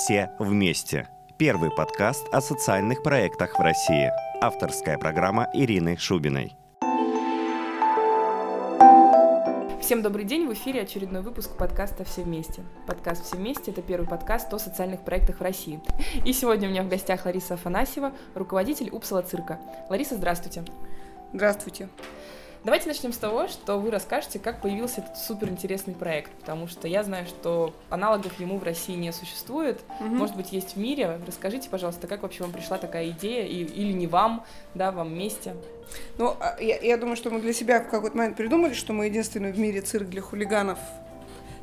«Все вместе». Первый подкаст о социальных проектах в России. Авторская программа Ирины Шубиной. Всем добрый день, в эфире очередной выпуск подкаста «Все вместе». Подкаст «Все вместе» — это первый подкаст о социальных проектах в России. И сегодня у меня в гостях Лариса Афанасьева, руководитель Упсала цирка. Лариса, здравствуйте. Здравствуйте. Давайте начнем с того, что вы расскажете, как появился этот суперинтересный проект, потому что я знаю, что аналогов ему в России не существует, угу. может быть, есть в мире. Расскажите, пожалуйста, как вообще вам пришла такая идея, и, или не вам, да, вам вместе? Ну, а, я, я думаю, что мы для себя в какой-то момент придумали, что мы единственный в мире цирк для хулиганов,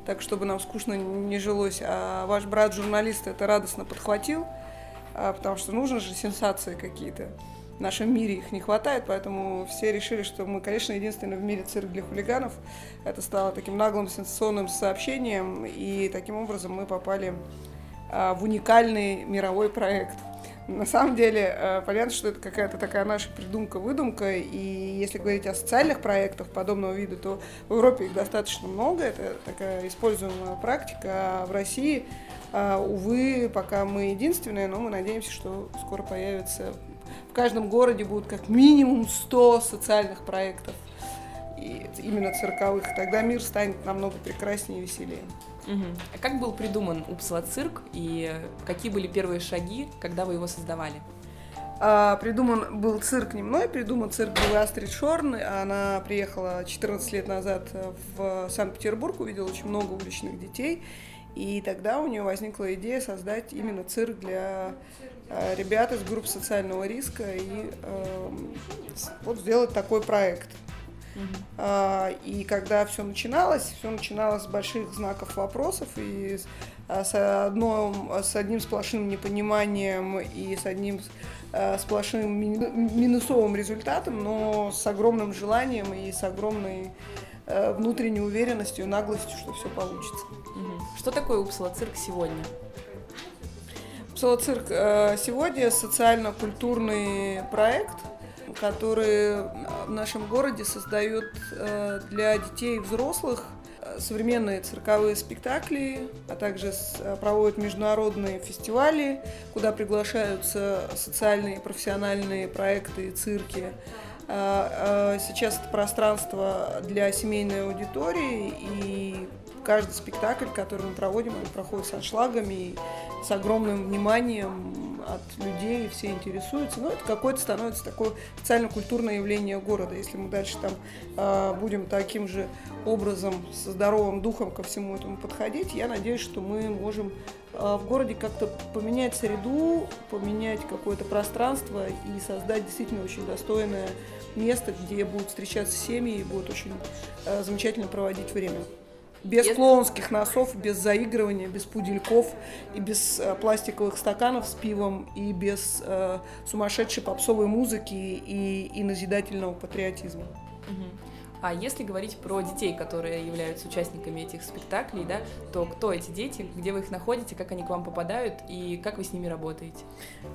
так, чтобы нам скучно не жилось, а ваш брат-журналист это радостно подхватил, а, потому что нужны же сенсации какие-то в нашем мире их не хватает, поэтому все решили, что мы, конечно, единственный в мире цирк для хулиганов. Это стало таким наглым сенсационным сообщением, и таким образом мы попали а, в уникальный мировой проект. На самом деле, а, понятно, что это какая-то такая наша придумка-выдумка, и если говорить о социальных проектах подобного вида, то в Европе их достаточно много, это такая используемая практика, а в России, увы, пока мы единственные, но мы надеемся, что скоро появится в каждом городе будет как минимум 100 социальных проектов, и именно цирковых. Тогда мир станет намного прекраснее и веселее. Угу. А как был придуман Упсла цирк и какие были первые шаги, когда вы его создавали? А, придуман был цирк не мной, придуман цирк был Астрид Шорн. Она приехала 14 лет назад в Санкт-Петербург, увидела очень много уличных детей. И тогда у нее возникла идея создать именно цирк для Э, ребят из групп социального риска и э, вот сделать такой проект. Uh-huh. И когда все начиналось, все начиналось с больших знаков вопросов и с, а, с, одном, с одним сплошным непониманием и с одним э, сплошным минусовым результатом, но с огромным желанием и с огромной э, внутренней уверенностью и наглостью, что все получится. Что такое Упсала цирк сегодня? Псалоцирк э, сегодня социально-культурный проект, который в нашем городе создает э, для детей и взрослых э, современные цирковые спектакли, а также проводит международные фестивали, куда приглашаются социальные и профессиональные проекты и цирки. Сейчас это пространство для семейной аудитории, и каждый спектакль, который мы проводим, он проходит с аншлагами с огромным вниманием от людей, все интересуются. Ну, это какое-то становится такое социально-культурное явление города. Если мы дальше там э, будем таким же образом, со здоровым духом ко всему этому подходить, я надеюсь, что мы можем в городе как-то поменять среду, поменять какое-то пространство и создать действительно очень достойное место, где будут встречаться семьи и будут очень э, замечательно проводить время. Без Если... клоунских носов, без заигрывания, без пудельков и без э, пластиковых стаканов с пивом и без э, сумасшедшей попсовой музыки и, и назидательного патриотизма. Угу. А если говорить про детей, которые являются участниками этих спектаклей, да, то кто эти дети, где вы их находите, как они к вам попадают и как вы с ними работаете?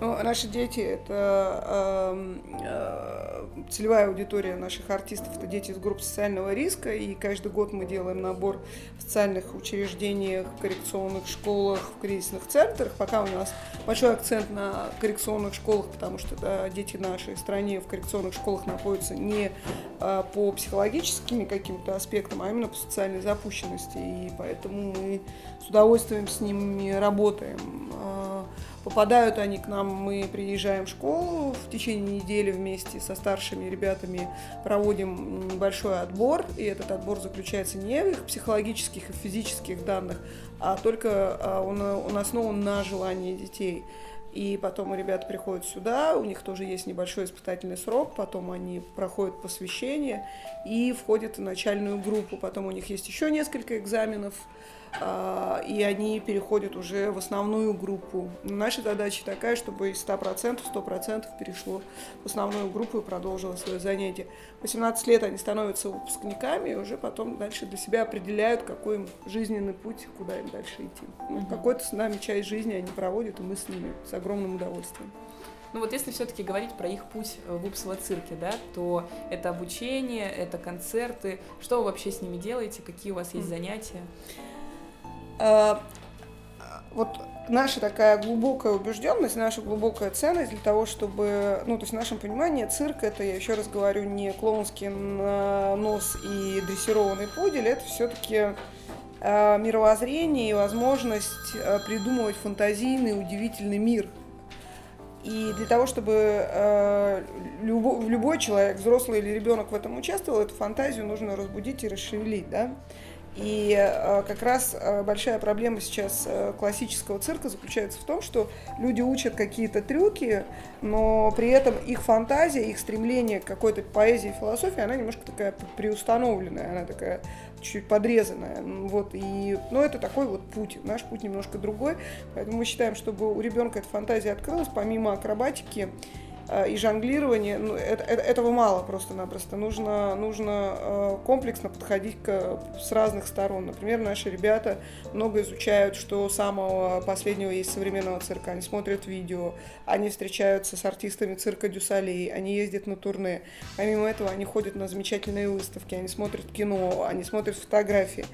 Ну, наши дети это э, э, целевая аудитория наших артистов, это дети из групп социального риска, и каждый год мы делаем набор в социальных учреждениях, коррекционных школах, в кризисных центрах. Пока у нас большой акцент на коррекционных школах, потому что да, дети нашей стране в коррекционных школах находятся не э, по психологии психологическими каким-то аспектом, а именно по социальной запущенности. И поэтому мы с удовольствием с ними работаем. А, попадают они к нам, мы приезжаем в школу, в течение недели вместе со старшими ребятами проводим небольшой отбор, и этот отбор заключается не в их психологических и физических данных, а только а, он, он основан на желании детей. И потом ребята приходят сюда, у них тоже есть небольшой испытательный срок, потом они проходят посвящение и входят в начальную группу. Потом у них есть еще несколько экзаменов, а, и они переходят уже в основную группу. Наша задача такая, чтобы из 100%, 100% перешло в основную группу и продолжило свое занятие. 18 лет они становятся выпускниками и уже потом дальше для себя определяют, какой им жизненный путь, куда им дальше идти. Ну, Какой-то с нами часть жизни они проводят, и мы с ними с огромным удовольствием. Ну вот если все-таки говорить про их путь в Упсово цирке, да, то это обучение, это концерты. Что вы вообще с ними делаете? Какие у вас есть занятия? Э, вот наша такая глубокая убежденность, наша глубокая ценность для того, чтобы, ну, то есть в нашем понимании цирк это, я еще раз говорю, не клоунский нос и дрессированный пудель, это все-таки э, мировоззрение и возможность э, придумывать фантазийный, удивительный мир. И для того, чтобы э, любой человек, взрослый или ребенок в этом участвовал, эту фантазию нужно разбудить и расшевелить, да. И э, как раз э, большая проблема сейчас э, классического цирка заключается в том, что люди учат какие-то трюки, но при этом их фантазия, их стремление к какой-то поэзии и философии, она немножко такая приустановленная, она такая чуть-чуть подрезанная. Вот, и, ну, это такой вот путь. Наш путь немножко другой. Поэтому мы считаем, чтобы у ребенка эта фантазия открылась, помимо акробатики, и жонглирование, ну, это, этого мало просто-напросто. Нужно, нужно э, комплексно подходить к, с разных сторон. Например, наши ребята много изучают, что самого последнего есть современного цирка. Они смотрят видео, они встречаются с артистами цирка Дюсалей, они ездят на турне. Помимо этого, они ходят на замечательные выставки, они смотрят кино, они смотрят фотографии.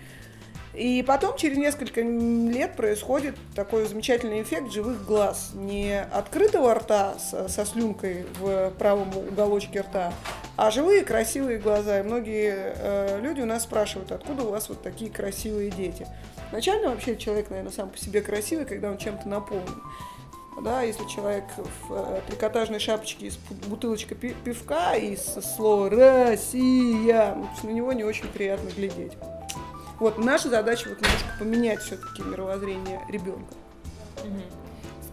И потом, через несколько лет, происходит такой замечательный эффект живых глаз. Не открытого рта со, со слюнкой в правом уголочке рта, а живые красивые глаза. И многие э, люди у нас спрашивают, откуда у вас вот такие красивые дети. Начально вообще человек, наверное, сам по себе красивый, когда он чем-то наполнен. Да, если человек в э, трикотажной шапочке с бутылочкой пивка и со слова «Россия», ну, на него не очень приятно глядеть. Вот наша задача вот немножко поменять все-таки мировоззрение ребенка.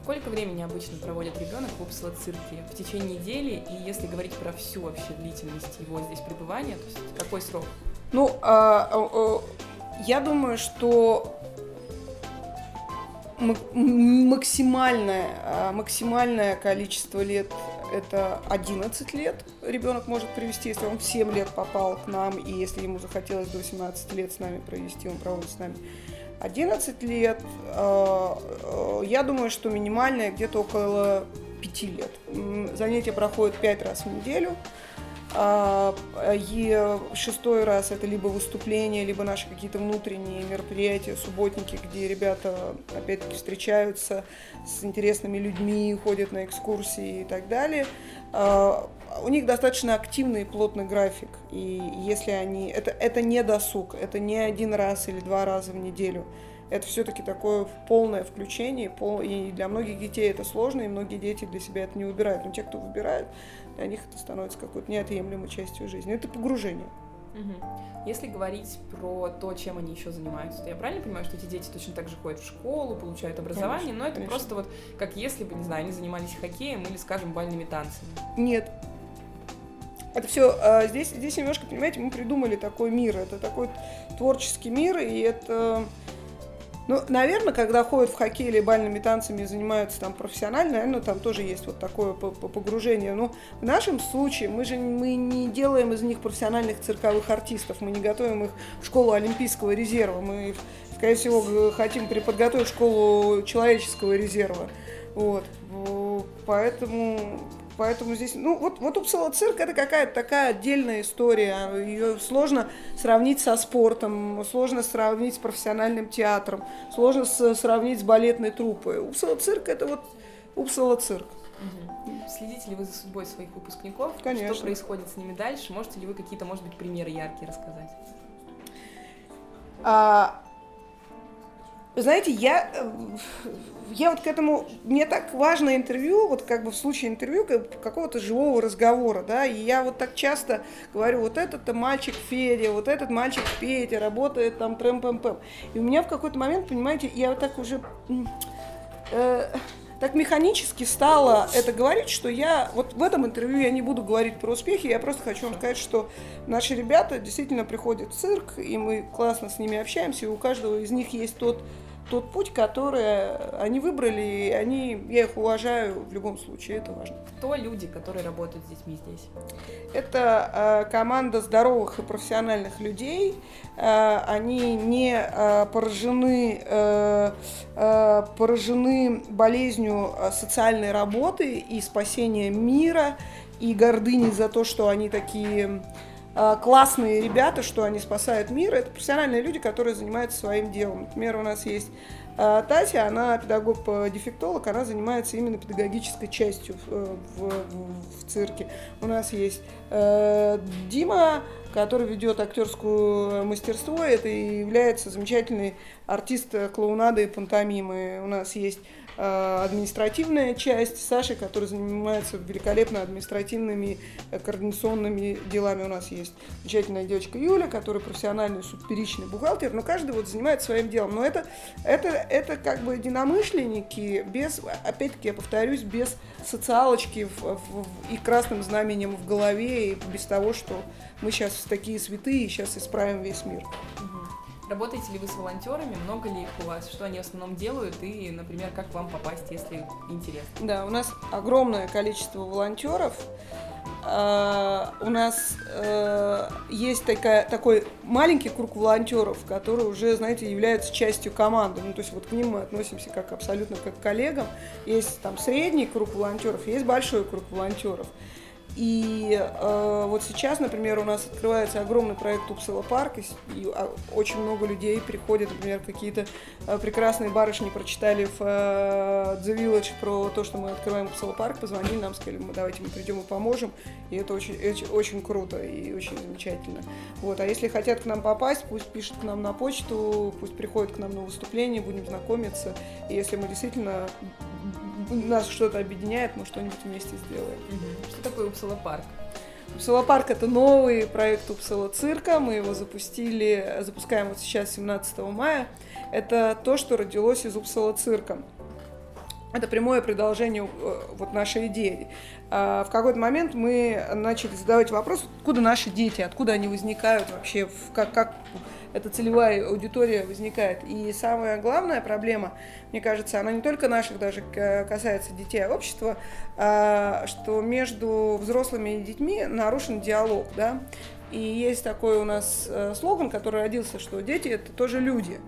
Сколько времени обычно проводит ребенок в Упсала-цирке? В течение недели? И если говорить про всю вообще длительность его здесь пребывания, то есть какой срок? Ну, а, а, а, я думаю, что максимальное, а, максимальное количество лет это 11 лет ребенок может провести, если он в 7 лет попал к нам, и если ему захотелось до 18 лет с нами провести, он проводит с нами 11 лет. А, а, я думаю, что минимальное где-то около 5 лет. Занятия проходят 5 раз в неделю. А, и шестой раз это либо выступление, либо наши какие-то внутренние мероприятия, субботники, где ребята опять-таки встречаются с интересными людьми, ходят на экскурсии и так далее. А, у них достаточно активный и плотный график. И если они... Это, это не досуг, это не один раз или два раза в неделю это все-таки такое полное включение, и для многих детей это сложно, и многие дети для себя это не выбирают. Но те, кто выбирают, для них это становится какой-то неотъемлемой частью жизни. Это погружение. Если говорить про то, чем они еще занимаются, то я правильно понимаю, что эти дети точно так же ходят в школу, получают образование, конечно, но это конечно. просто вот как если бы, не знаю, они занимались хоккеем или, скажем, бальными танцами? Нет. Это все а, здесь, здесь немножко, понимаете, мы придумали такой мир. Это такой творческий мир, и это ну, наверное, когда ходят в хоккей или бальными танцами и занимаются там профессионально, наверное, там тоже есть вот такое погружение. Но в нашем случае мы же мы не делаем из них профессиональных цирковых артистов, мы не готовим их в школу Олимпийского резерва, мы, скорее всего, хотим подготовить школу человеческого резерва. Вот. Поэтому Поэтому здесь, ну, вот, вот Упсала цирк это какая-то такая отдельная история. Ее сложно сравнить со спортом, сложно сравнить с профессиональным театром, сложно с, сравнить с балетной труппой. Упсала цирк это вот Упсала цирк. Угу. Следите ли вы за судьбой своих выпускников? Конечно. Что происходит с ними дальше? Можете ли вы какие-то, может быть, примеры яркие рассказать? А, знаете, я, э, я вот к этому, мне так важно интервью, вот как бы в случае интервью какого-то живого разговора, да, и я вот так часто говорю, вот этот-то мальчик Федя, вот этот мальчик Петя, работает там трэм пэм пэм И у меня в какой-то момент, понимаете, я вот так уже... Э, так механически стала это говорить, что я вот в этом интервью я не буду говорить про успехи, я просто хочу вам сказать, что наши ребята действительно приходят в цирк, и мы классно с ними общаемся, и у каждого из них есть тот тот путь, который они выбрали, и они, я их уважаю в любом случае, это важно. Кто люди, которые работают с детьми здесь? Это э, команда здоровых и профессиональных людей. Э, они не э, поражены, э, э, поражены болезнью социальной работы и спасения мира, и гордыней за то, что они такие классные ребята, что они спасают мир, это профессиональные люди, которые занимаются своим делом. Например, у нас есть э, Татья, она педагог-дефектолог, она занимается именно педагогической частью в, в, в цирке. У нас есть э, Дима, который ведет актерское мастерство, это и является замечательный артист клоунады и пантомимы. У нас есть Э, административная часть Саши, который занимается великолепно административными э, координационными делами. У нас есть замечательная девочка Юля, которая профессиональный суперичный бухгалтер, но каждый вот занимается своим делом. Но это, это, это как бы единомышленники без, опять-таки, я повторюсь, без социалочки в, в, и красным знаменем в голове, и без того, что мы сейчас такие святые, и сейчас исправим весь мир. Работаете ли вы с волонтерами? Много ли их у вас? Что они в основном делают? И, например, как вам попасть, если интересно? Да, у нас огромное количество волонтеров. Uh, у нас uh, есть такая, такой маленький круг волонтеров, которые уже, знаете, являются частью команды. Ну, то есть вот к ним мы относимся как абсолютно как к коллегам. Есть там средний круг волонтеров, есть большой круг волонтеров. И э, вот сейчас, например, у нас открывается огромный проект Упсала парк, и, и а, очень много людей приходят, например, какие-то э, прекрасные барышни прочитали в э, The Village про то, что мы открываем Упсала парк, позвонили нам, сказали, мы давайте мы придем и поможем, и это очень, очень, очень круто и очень замечательно. Вот, а если хотят к нам попасть, пусть пишут к нам на почту, пусть приходят к нам на выступление, будем знакомиться, и если мы действительно нас что-то объединяет, мы что-нибудь вместе сделаем. Угу. Что такое Упсала парк? Упсала парк это новый проект Упсала цирка. Мы его запустили, запускаем вот сейчас 17 мая. Это то, что родилось из Упсала цирка. Это прямое продолжение э, вот нашей идеи. А, в какой-то момент мы начали задавать вопрос, откуда наши дети, откуда они возникают вообще, как, как эта целевая аудитория возникает. И самая главная проблема, мне кажется, она не только наших даже касается детей, а общества, а, что между взрослыми и детьми нарушен диалог, да, и есть такой у нас э, слоган, который родился, что дети это тоже люди.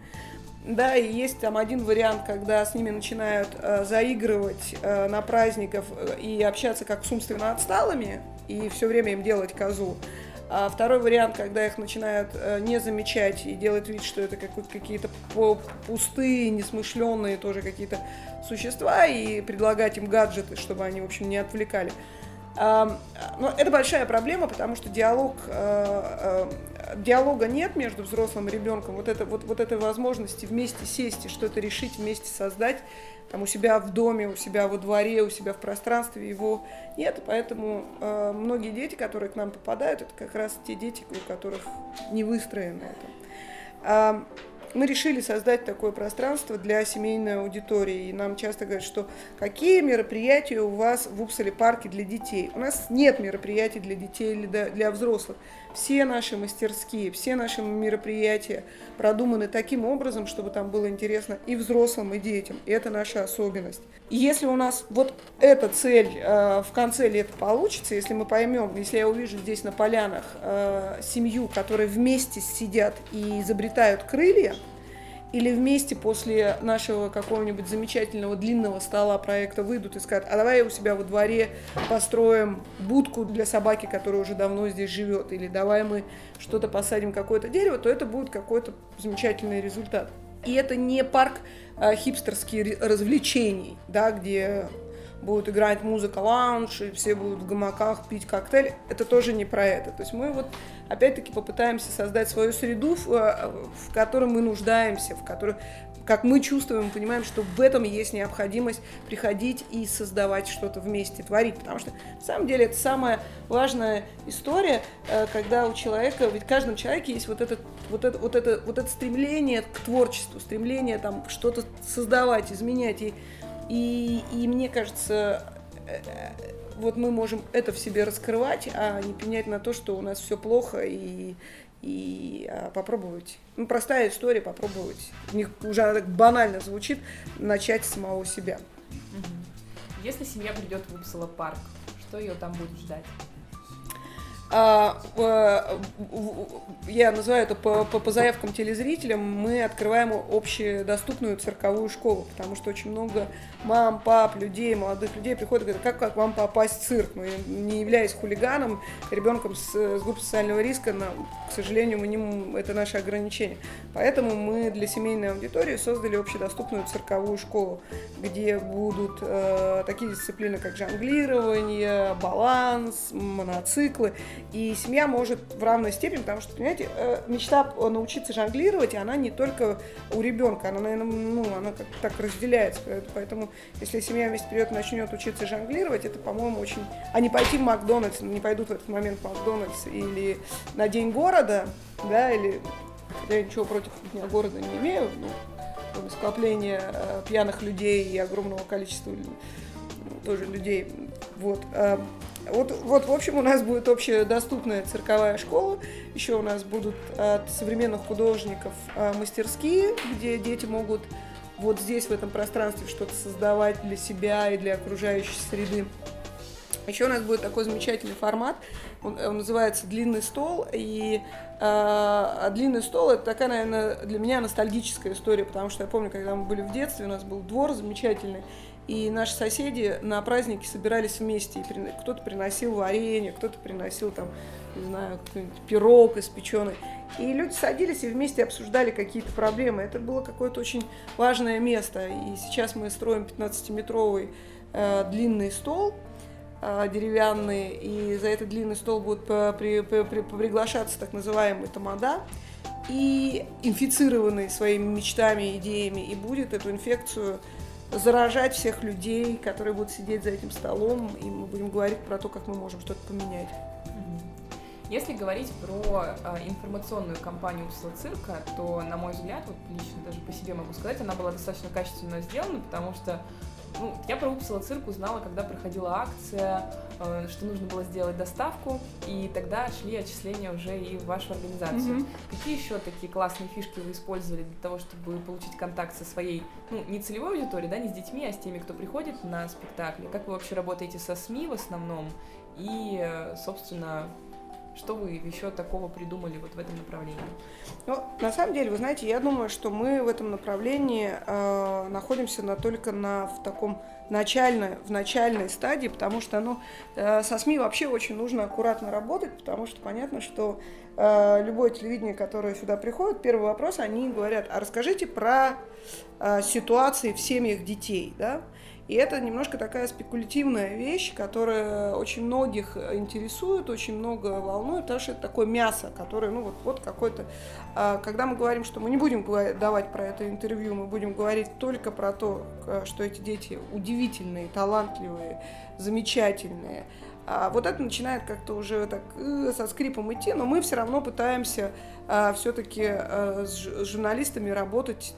Да, и есть там один вариант, когда с ними начинают э, заигрывать э, на праздниках э, и общаться как с умственно отсталыми, и все время им делать козу. А второй вариант, когда их начинают э, не замечать и делать вид, что это какие-то пустые, несмышленные тоже какие-то существа, и предлагать им гаджеты, чтобы они, в общем, не отвлекали. Но это большая проблема, потому что диалог, э, э, диалога нет между взрослым и ребенком. Вот, это, вот, вот этой возможности вместе сесть и что-то решить, вместе создать, там, у себя в доме, у себя во дворе, у себя в пространстве его нет. Поэтому э, многие дети, которые к нам попадают, это как раз те дети, у которых не выстроено это мы решили создать такое пространство для семейной аудитории. И нам часто говорят, что какие мероприятия у вас в Упсале парке для детей? У нас нет мероприятий для детей или для взрослых. Все наши мастерские, все наши мероприятия продуманы таким образом, чтобы там было интересно и взрослым, и детям. И это наша особенность. Если у нас вот эта цель э, в конце лета получится, если мы поймем, если я увижу здесь на полянах э, семью, которые вместе сидят и изобретают крылья, или вместе после нашего какого-нибудь замечательного длинного стола проекта выйдут и скажут, а давай у себя во дворе построим будку для собаки, которая уже давно здесь живет, или давай мы что-то посадим, какое-то дерево, то это будет какой-то замечательный результат. И это не парк а, хипстерских развлечений, да, где будет играть музыка лаунж, и все будут в гамаках пить коктейль. Это тоже не про это. То есть мы вот опять-таки попытаемся создать свою среду, в, э, в которой мы нуждаемся, в которой, как мы чувствуем, понимаем, что в этом есть необходимость приходить и создавать что-то вместе, творить. Потому что на самом деле это самая важная история, э, когда у человека, ведь в каждом человеке есть вот это, вот это, вот это, вот это стремление к творчеству, стремление там что-то создавать, изменять. И, и, и мне кажется, э, вот мы можем это в себе раскрывать, а не пенять на то, что у нас все плохо, и, и а, попробовать. Ну, простая история, попробовать. У них уже так банально звучит, начать с самого себя. Если семья придет в Упсала парк, что ее там будет ждать? А, я называю это по, по, по заявкам телезрителям, мы открываем общедоступную цирковую школу, потому что очень много мам, пап, людей, молодых людей приходят и говорят, как, как вам попасть в цирк? Мы, не являясь хулиганом, ребенком с, с группой социального риска, но, к сожалению, мы не, это наше ограничение. Поэтому мы для семейной аудитории создали общедоступную цирковую школу, где будут э, такие дисциплины, как жонглирование, баланс, моноциклы, и семья может в равной степени, потому что, понимаете, э, мечта научиться жонглировать, она не только у ребенка, она, наверное, ну, она как так разделяется. Поэтому, если семья вместе и начнет учиться жонглировать, это, по-моему, очень... А не пойти в Макдональдс, не пойдут в этот момент в Макдональдс или на День города, да, или... Я ничего против Дня города не имею, ну, скопление э, пьяных людей и огромного количества тоже людей. Вот. Вот, вот, в общем, у нас будет общедоступная цирковая школа. Еще у нас будут от современных художников а, мастерские, где дети могут вот здесь, в этом пространстве, что-то создавать для себя и для окружающей среды. Еще у нас будет такой замечательный формат, он, он называется «Длинный стол», и э, «Длинный стол» — это такая, наверное, для меня ностальгическая история, потому что я помню, когда мы были в детстве, у нас был двор замечательный, и наши соседи на праздники собирались вместе. И кто-то приносил варенье, кто-то приносил там, не знаю, пирог испеченный. И люди садились и вместе обсуждали какие-то проблемы. Это было какое-то очень важное место. И сейчас мы строим 15-метровый э, длинный стол э, деревянный, и за этот длинный стол будут при, при, при, приглашаться так называемые тамада и инфицированные своими мечтами, идеями, и будет эту инфекцию заражать всех людей, которые будут сидеть за этим столом, и мы будем говорить про то, как мы можем что-то поменять. Если говорить про э, информационную кампанию Упсла цирка, то, на мой взгляд, вот лично даже по себе могу сказать, она была достаточно качественно сделана, потому что ну, я про Упсала цирк узнала, когда проходила акция, э, что нужно было сделать доставку, и тогда шли отчисления уже и в вашу организацию. Mm-hmm. Какие еще такие классные фишки вы использовали для того, чтобы получить контакт со своей, ну, не целевой аудиторией, да, не с детьми, а с теми, кто приходит на спектакли? Как вы вообще работаете со СМИ в основном? И, э, собственно, что вы еще такого придумали вот в этом направлении? Ну, на самом деле, вы знаете, я думаю, что мы в этом направлении э, находимся на, только на, в таком начальной, в начальной стадии, потому что ну, э, со СМИ вообще очень нужно аккуратно работать, потому что понятно, что э, любое телевидение, которое сюда приходит, первый вопрос, они говорят, а расскажите про э, ситуации в семьях детей, да? И это немножко такая спекулятивная вещь, которая очень многих интересует, очень много волнует, потому что это такое мясо, которое, ну вот, вот какое-то... А, когда мы говорим, что мы не будем давать про это интервью, мы будем говорить только про то, что эти дети удивительные, талантливые, замечательные, а вот это начинает как-то уже так э, со скрипом идти, но мы все равно пытаемся а, все-таки а, с журналистами работать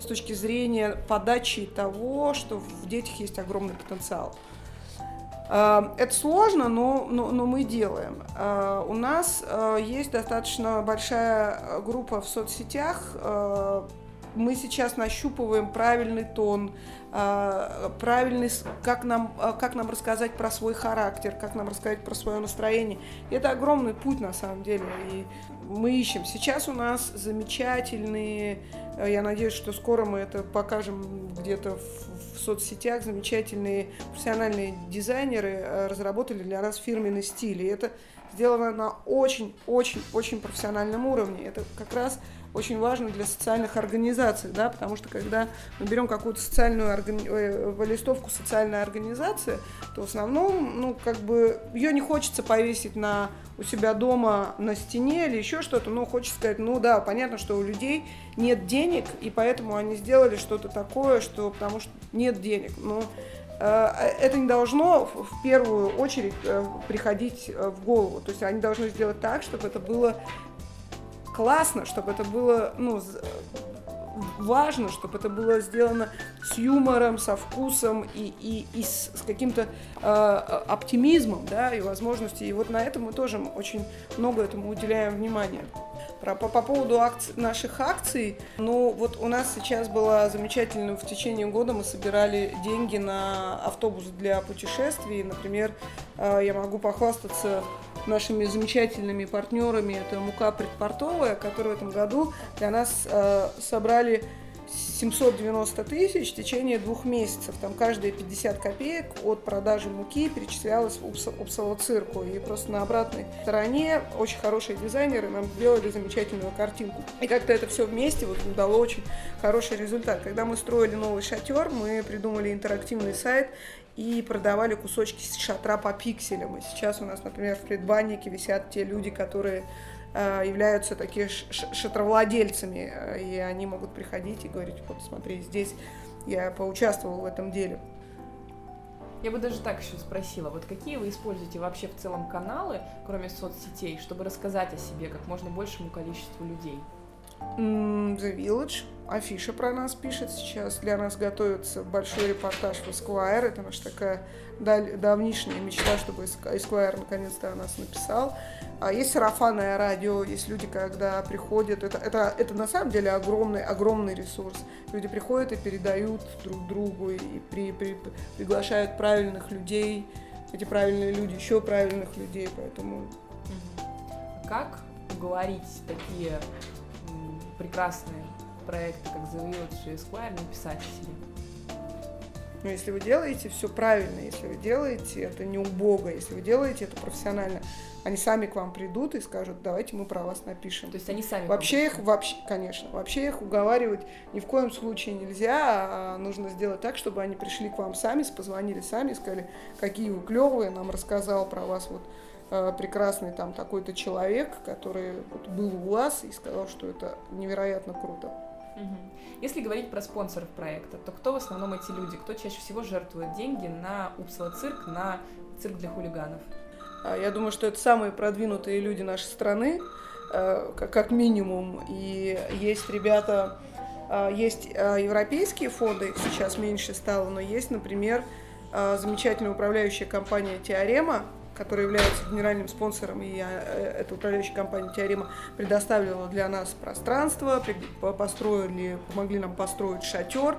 с точки зрения подачи того, что в детях есть огромный потенциал. А, это сложно, но, но, но мы делаем. А, у нас а, есть достаточно большая группа в соцсетях. Мы сейчас нащупываем правильный тон, правильный, как нам, как нам рассказать про свой характер, как нам рассказать про свое настроение. Это огромный путь на самом деле. И мы ищем. Сейчас у нас замечательные Э, я надеюсь, что скоро мы это покажем где-то в, в соцсетях. Замечательные профессиональные дизайнеры э, разработали для нас фирменный стиль. И это сделано на очень-очень-очень профессиональном уровне. Это как раз очень важно для социальных организаций, да, потому что когда мы берем какую-то социальную органи... Э, листовку социальной организации, то в основном, ну, как бы, ее не хочется повесить на у себя дома на стене или еще что-то, но хочется сказать, ну да, понятно, что у людей нет денег, и поэтому они сделали что-то такое, что потому что нет денег. Но э, это не должно в первую очередь э, приходить в голову. То есть они должны сделать так, чтобы это было классно, чтобы это было, ну, важно, чтобы это было сделано с юмором, со вкусом и, и, и с, с каким-то э, оптимизмом, да, и возможностью. И вот на этом мы тоже очень много этому уделяем внимания. Про, по, по поводу акций, наших акций, ну вот у нас сейчас было замечательно, в течение года мы собирали деньги на автобус для путешествий. Например, э, я могу похвастаться нашими замечательными партнерами. Это мука предпортовая, которые в этом году для нас э, собрали 790 тысяч в течение двух месяцев. Там каждые 50 копеек от продажи муки перечислялось в цирку. И просто на обратной стороне очень хорошие дизайнеры нам сделали замечательную картинку. И как-то это все вместе вот дало очень хороший результат. Когда мы строили новый шатер, мы придумали интерактивный сайт и продавали кусочки шатра по пикселям. И сейчас у нас, например, в предбаннике висят те люди, которые Э, являются такие шатровладельцами, э, и они могут приходить и говорить, вот смотри, здесь я поучаствовал в этом деле. Я бы даже так еще спросила, вот какие вы используете вообще в целом каналы, кроме соцсетей, чтобы рассказать о себе как можно большему количеству людей? The Village, афиша про нас пишет сейчас, для нас готовится большой репортаж в Esquire, это наша такая давнишняя мечта, чтобы Esquire наконец-то о нас написал. А есть сарафанное радио, есть люди, когда приходят, это, это, это на самом деле огромный, огромный ресурс. Люди приходят и передают друг другу, и при, при, приглашают правильных людей, эти правильные люди, еще правильных людей, поэтому... Как уговорить такие прекрасные проекты, как и Esquire, написать о себе? Но если вы делаете все правильно, если вы делаете это не убого, если вы делаете это профессионально, они сами к вам придут и скажут, давайте мы про вас напишем. То есть они сами. Вообще их вообще, конечно, вообще их уговаривать ни в коем случае нельзя, а нужно сделать так, чтобы они пришли к вам сами, позвонили сами, сказали, какие вы клевые, нам рассказал про вас вот э, прекрасный там такой-то человек, который вот был у вас и сказал, что это невероятно круто. Если говорить про спонсоров проекта, то кто в основном эти люди? Кто чаще всего жертвует деньги на Упсала цирк, на цирк для хулиганов? А, я думаю, что это самые продвинутые люди нашей страны, э, как минимум. И есть ребята, а, есть а, европейские фонды, их сейчас меньше стало, но есть, например, замечательная управляющая компания «Теорема», которая является генеральным спонсором, и э, эта управляющая компания «Теорема» предоставила для нас пространство, построили, помогли нам построить шатер, э,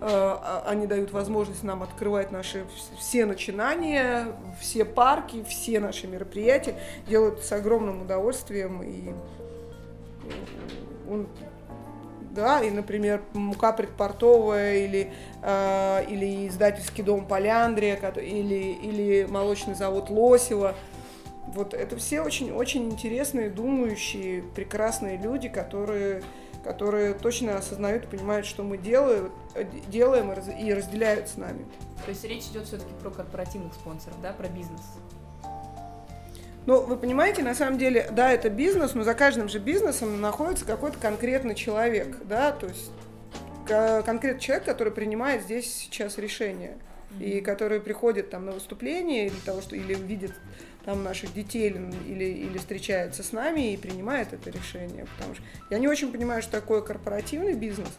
а, они дают возможность нам открывать наши все начинания, все парки, все наши мероприятия, делают с огромным удовольствием, и он да, и, например, мука предпортовая или, э, или издательский дом Поляндрия, или, или молочный завод Лосева. Вот это все очень-очень интересные, думающие, прекрасные люди, которые, которые точно осознают и понимают, что мы делаем, делаем и разделяют с нами. То есть речь идет все-таки про корпоративных спонсоров, да, про бизнес? Ну, вы понимаете, на самом деле, да, это бизнес, но за каждым же бизнесом находится какой-то конкретный человек, да, то есть конкретный человек, который принимает здесь сейчас решение и который приходит там на выступление или того, что или видит там наших детей или, или, или встречается с нами и принимает это решение. Потому что я не очень понимаю, что такое корпоративный бизнес.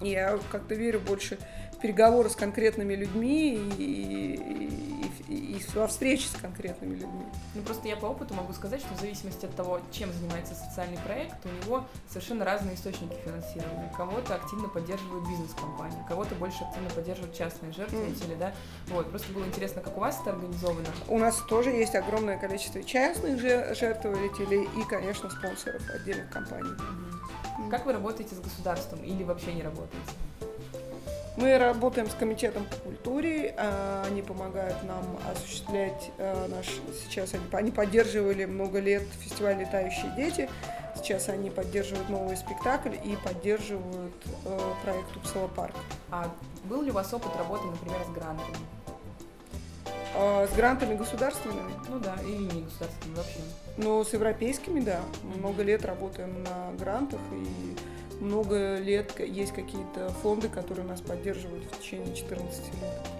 Я как-то верю больше переговоры с конкретными людьми и, и, и, и во встрече с конкретными людьми. Ну просто я по опыту могу сказать, что в зависимости от того, чем занимается социальный проект, у него совершенно разные источники финансирования. Кого-то активно поддерживают бизнес-компании, кого-то больше активно поддерживают частные жертвователи, mm. да. Вот, просто было интересно, как у вас это организовано. У нас тоже есть огромное количество частных жертвователей и, конечно, спонсоров отдельных компаний. Mm-hmm. Как вы работаете с государством или вообще не работаете? Мы работаем с комитетом по культуре, а, они помогают нам осуществлять а, наш... Сейчас они, они поддерживали много лет фестиваль «Летающие дети», сейчас они поддерживают новый спектакль и поддерживают э, проект «Упсала парк». А был ли у вас опыт работы, например, с грантами? А, с грантами государственными? Ну да, или не государственными вообще. Ну, с европейскими, да. Много лет работаем на грантах и много лет есть какие-то фонды, которые нас поддерживают в течение 14 лет.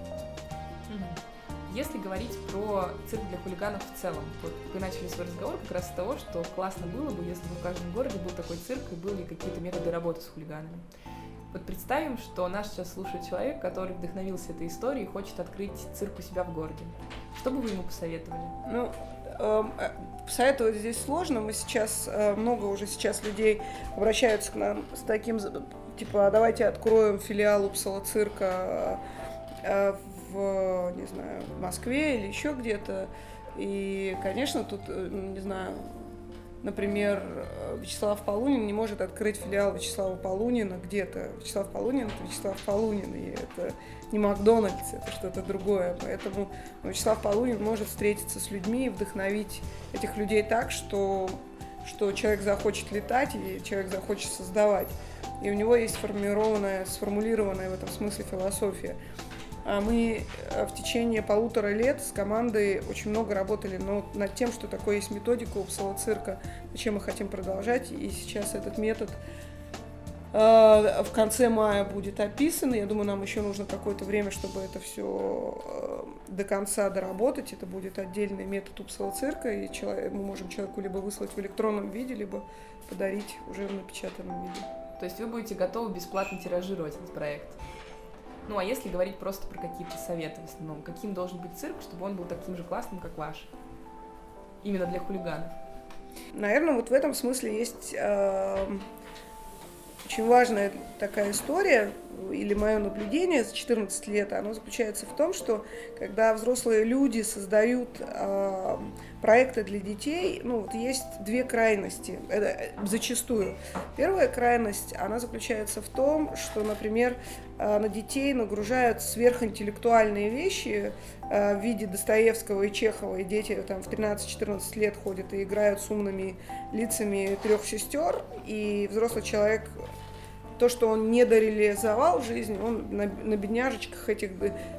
Если говорить про цирк для хулиганов в целом, вот вы начали свой разговор как раз с того, что классно было бы, если бы в каждом городе был такой цирк и были какие-то методы работы с хулиганами. Вот представим, что нас сейчас слушает человек, который вдохновился этой историей и хочет открыть цирк у себя в городе. Что бы вы ему посоветовали? Ну, эм, э, посоветовать здесь сложно. Мы сейчас, э, много уже сейчас людей обращаются к нам с таким, типа, «А давайте откроем филиал Упсала цирка э, в, не знаю, в Москве или еще где-то. И, конечно, тут, э, не знаю, например, Вячеслав Полунин не может открыть филиал Вячеслава Полунина где-то. Вячеслав Полунин — это Вячеслав Полунин, и это не Макдональдс, это что-то другое. Поэтому Вячеслав Полунин может встретиться с людьми и вдохновить этих людей так, что, что человек захочет летать и человек захочет создавать. И у него есть сформированная, сформулированная в этом смысле философия. А мы э, в течение полутора лет с командой очень много работали над тем, что такое есть методика Упсала цирка, зачем мы хотим продолжать. И сейчас этот метод э, в конце мая будет описан. Я думаю, нам еще нужно какое-то время, чтобы это все э, до конца доработать. Это будет отдельный метод Упсала цирка, и мы можем человеку либо выслать в электронном виде, либо подарить уже в напечатанном виде. То есть вы будете готовы бесплатно тиражировать этот проект? Ну, а если говорить просто про какие-то советы в основном, каким должен быть цирк, чтобы он был таким же классным, как ваш? Именно для хулиганов. Наверное, вот в этом смысле есть э, очень важная такая история, или мое наблюдение за 14 лет, оно заключается в том, что когда взрослые люди создают э, проекты для детей, ну вот есть две крайности, это, зачастую. Первая крайность, она заключается в том, что, например, э, на детей нагружают сверхинтеллектуальные вещи э, в виде Достоевского и Чехова, и дети там в 13-14 лет ходят и играют с умными лицами трех сестер, и взрослый человек то, что он не дореализовал в жизни, он на, на бедняжечках этих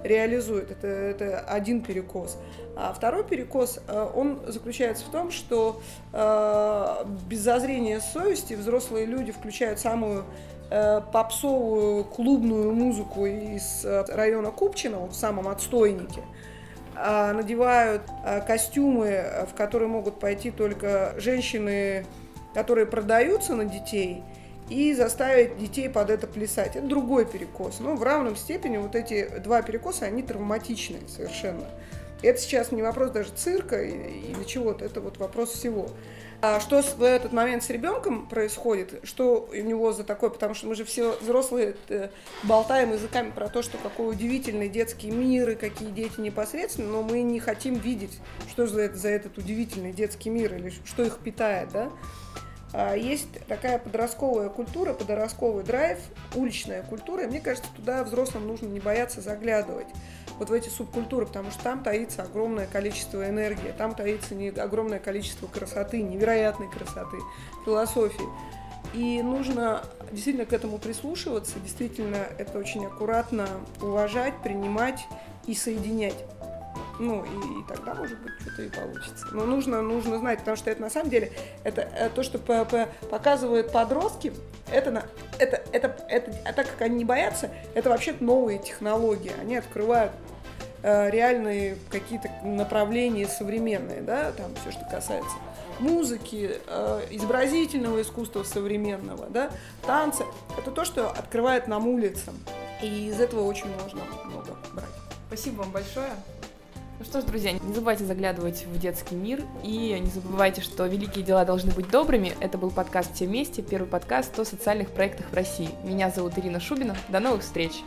реализует. Это, это один перекос. А второй перекос, э, он заключается в том, что э, без зазрения совести взрослые люди включают самую э, попсовую клубную музыку из э, района Купчино, в самом отстойнике, э, надевают э, костюмы, в которые могут пойти только женщины, которые продаются на детей – и заставить детей под это плясать. Это другой перекос. Но в равном степени вот эти два перекоса, они травматичны совершенно. Это сейчас не вопрос даже цирка или чего-то, это вот вопрос всего. А что в этот момент с ребенком происходит, что у него за такое, потому что мы же все взрослые э, болтаем языками про то, что какой удивительный детский мир и какие дети непосредственно, но мы не хотим видеть, что за, это, за этот удивительный детский мир или что их питает, да. А, есть такая подростковая культура, подростковый драйв, уличная культура, и мне кажется, туда взрослым нужно не бояться заглядывать вот в эти субкультуры, потому что там таится огромное количество энергии, там таится не огромное количество красоты, невероятной красоты, философии. И нужно действительно к этому прислушиваться, действительно это очень аккуратно уважать, принимать и соединять. Ну, и, и тогда, может быть, что-то и получится. Но нужно, нужно знать, потому что это на самом деле, это, это то, что показывают подростки, это, это, это, это, а так как они не боятся, это вообще новые технологии. Они открывают э, реальные какие-то направления современные, да, там все, что касается музыки, э, изобразительного искусства современного, да, танца. Это то, что открывает нам улицам. И из этого очень можно много брать. Спасибо вам большое. Ну что ж, друзья, не забывайте заглядывать в детский мир и не забывайте, что великие дела должны быть добрыми. Это был подкаст «Все вместе», первый подкаст о социальных проектах в России. Меня зовут Ирина Шубина. До новых встреч!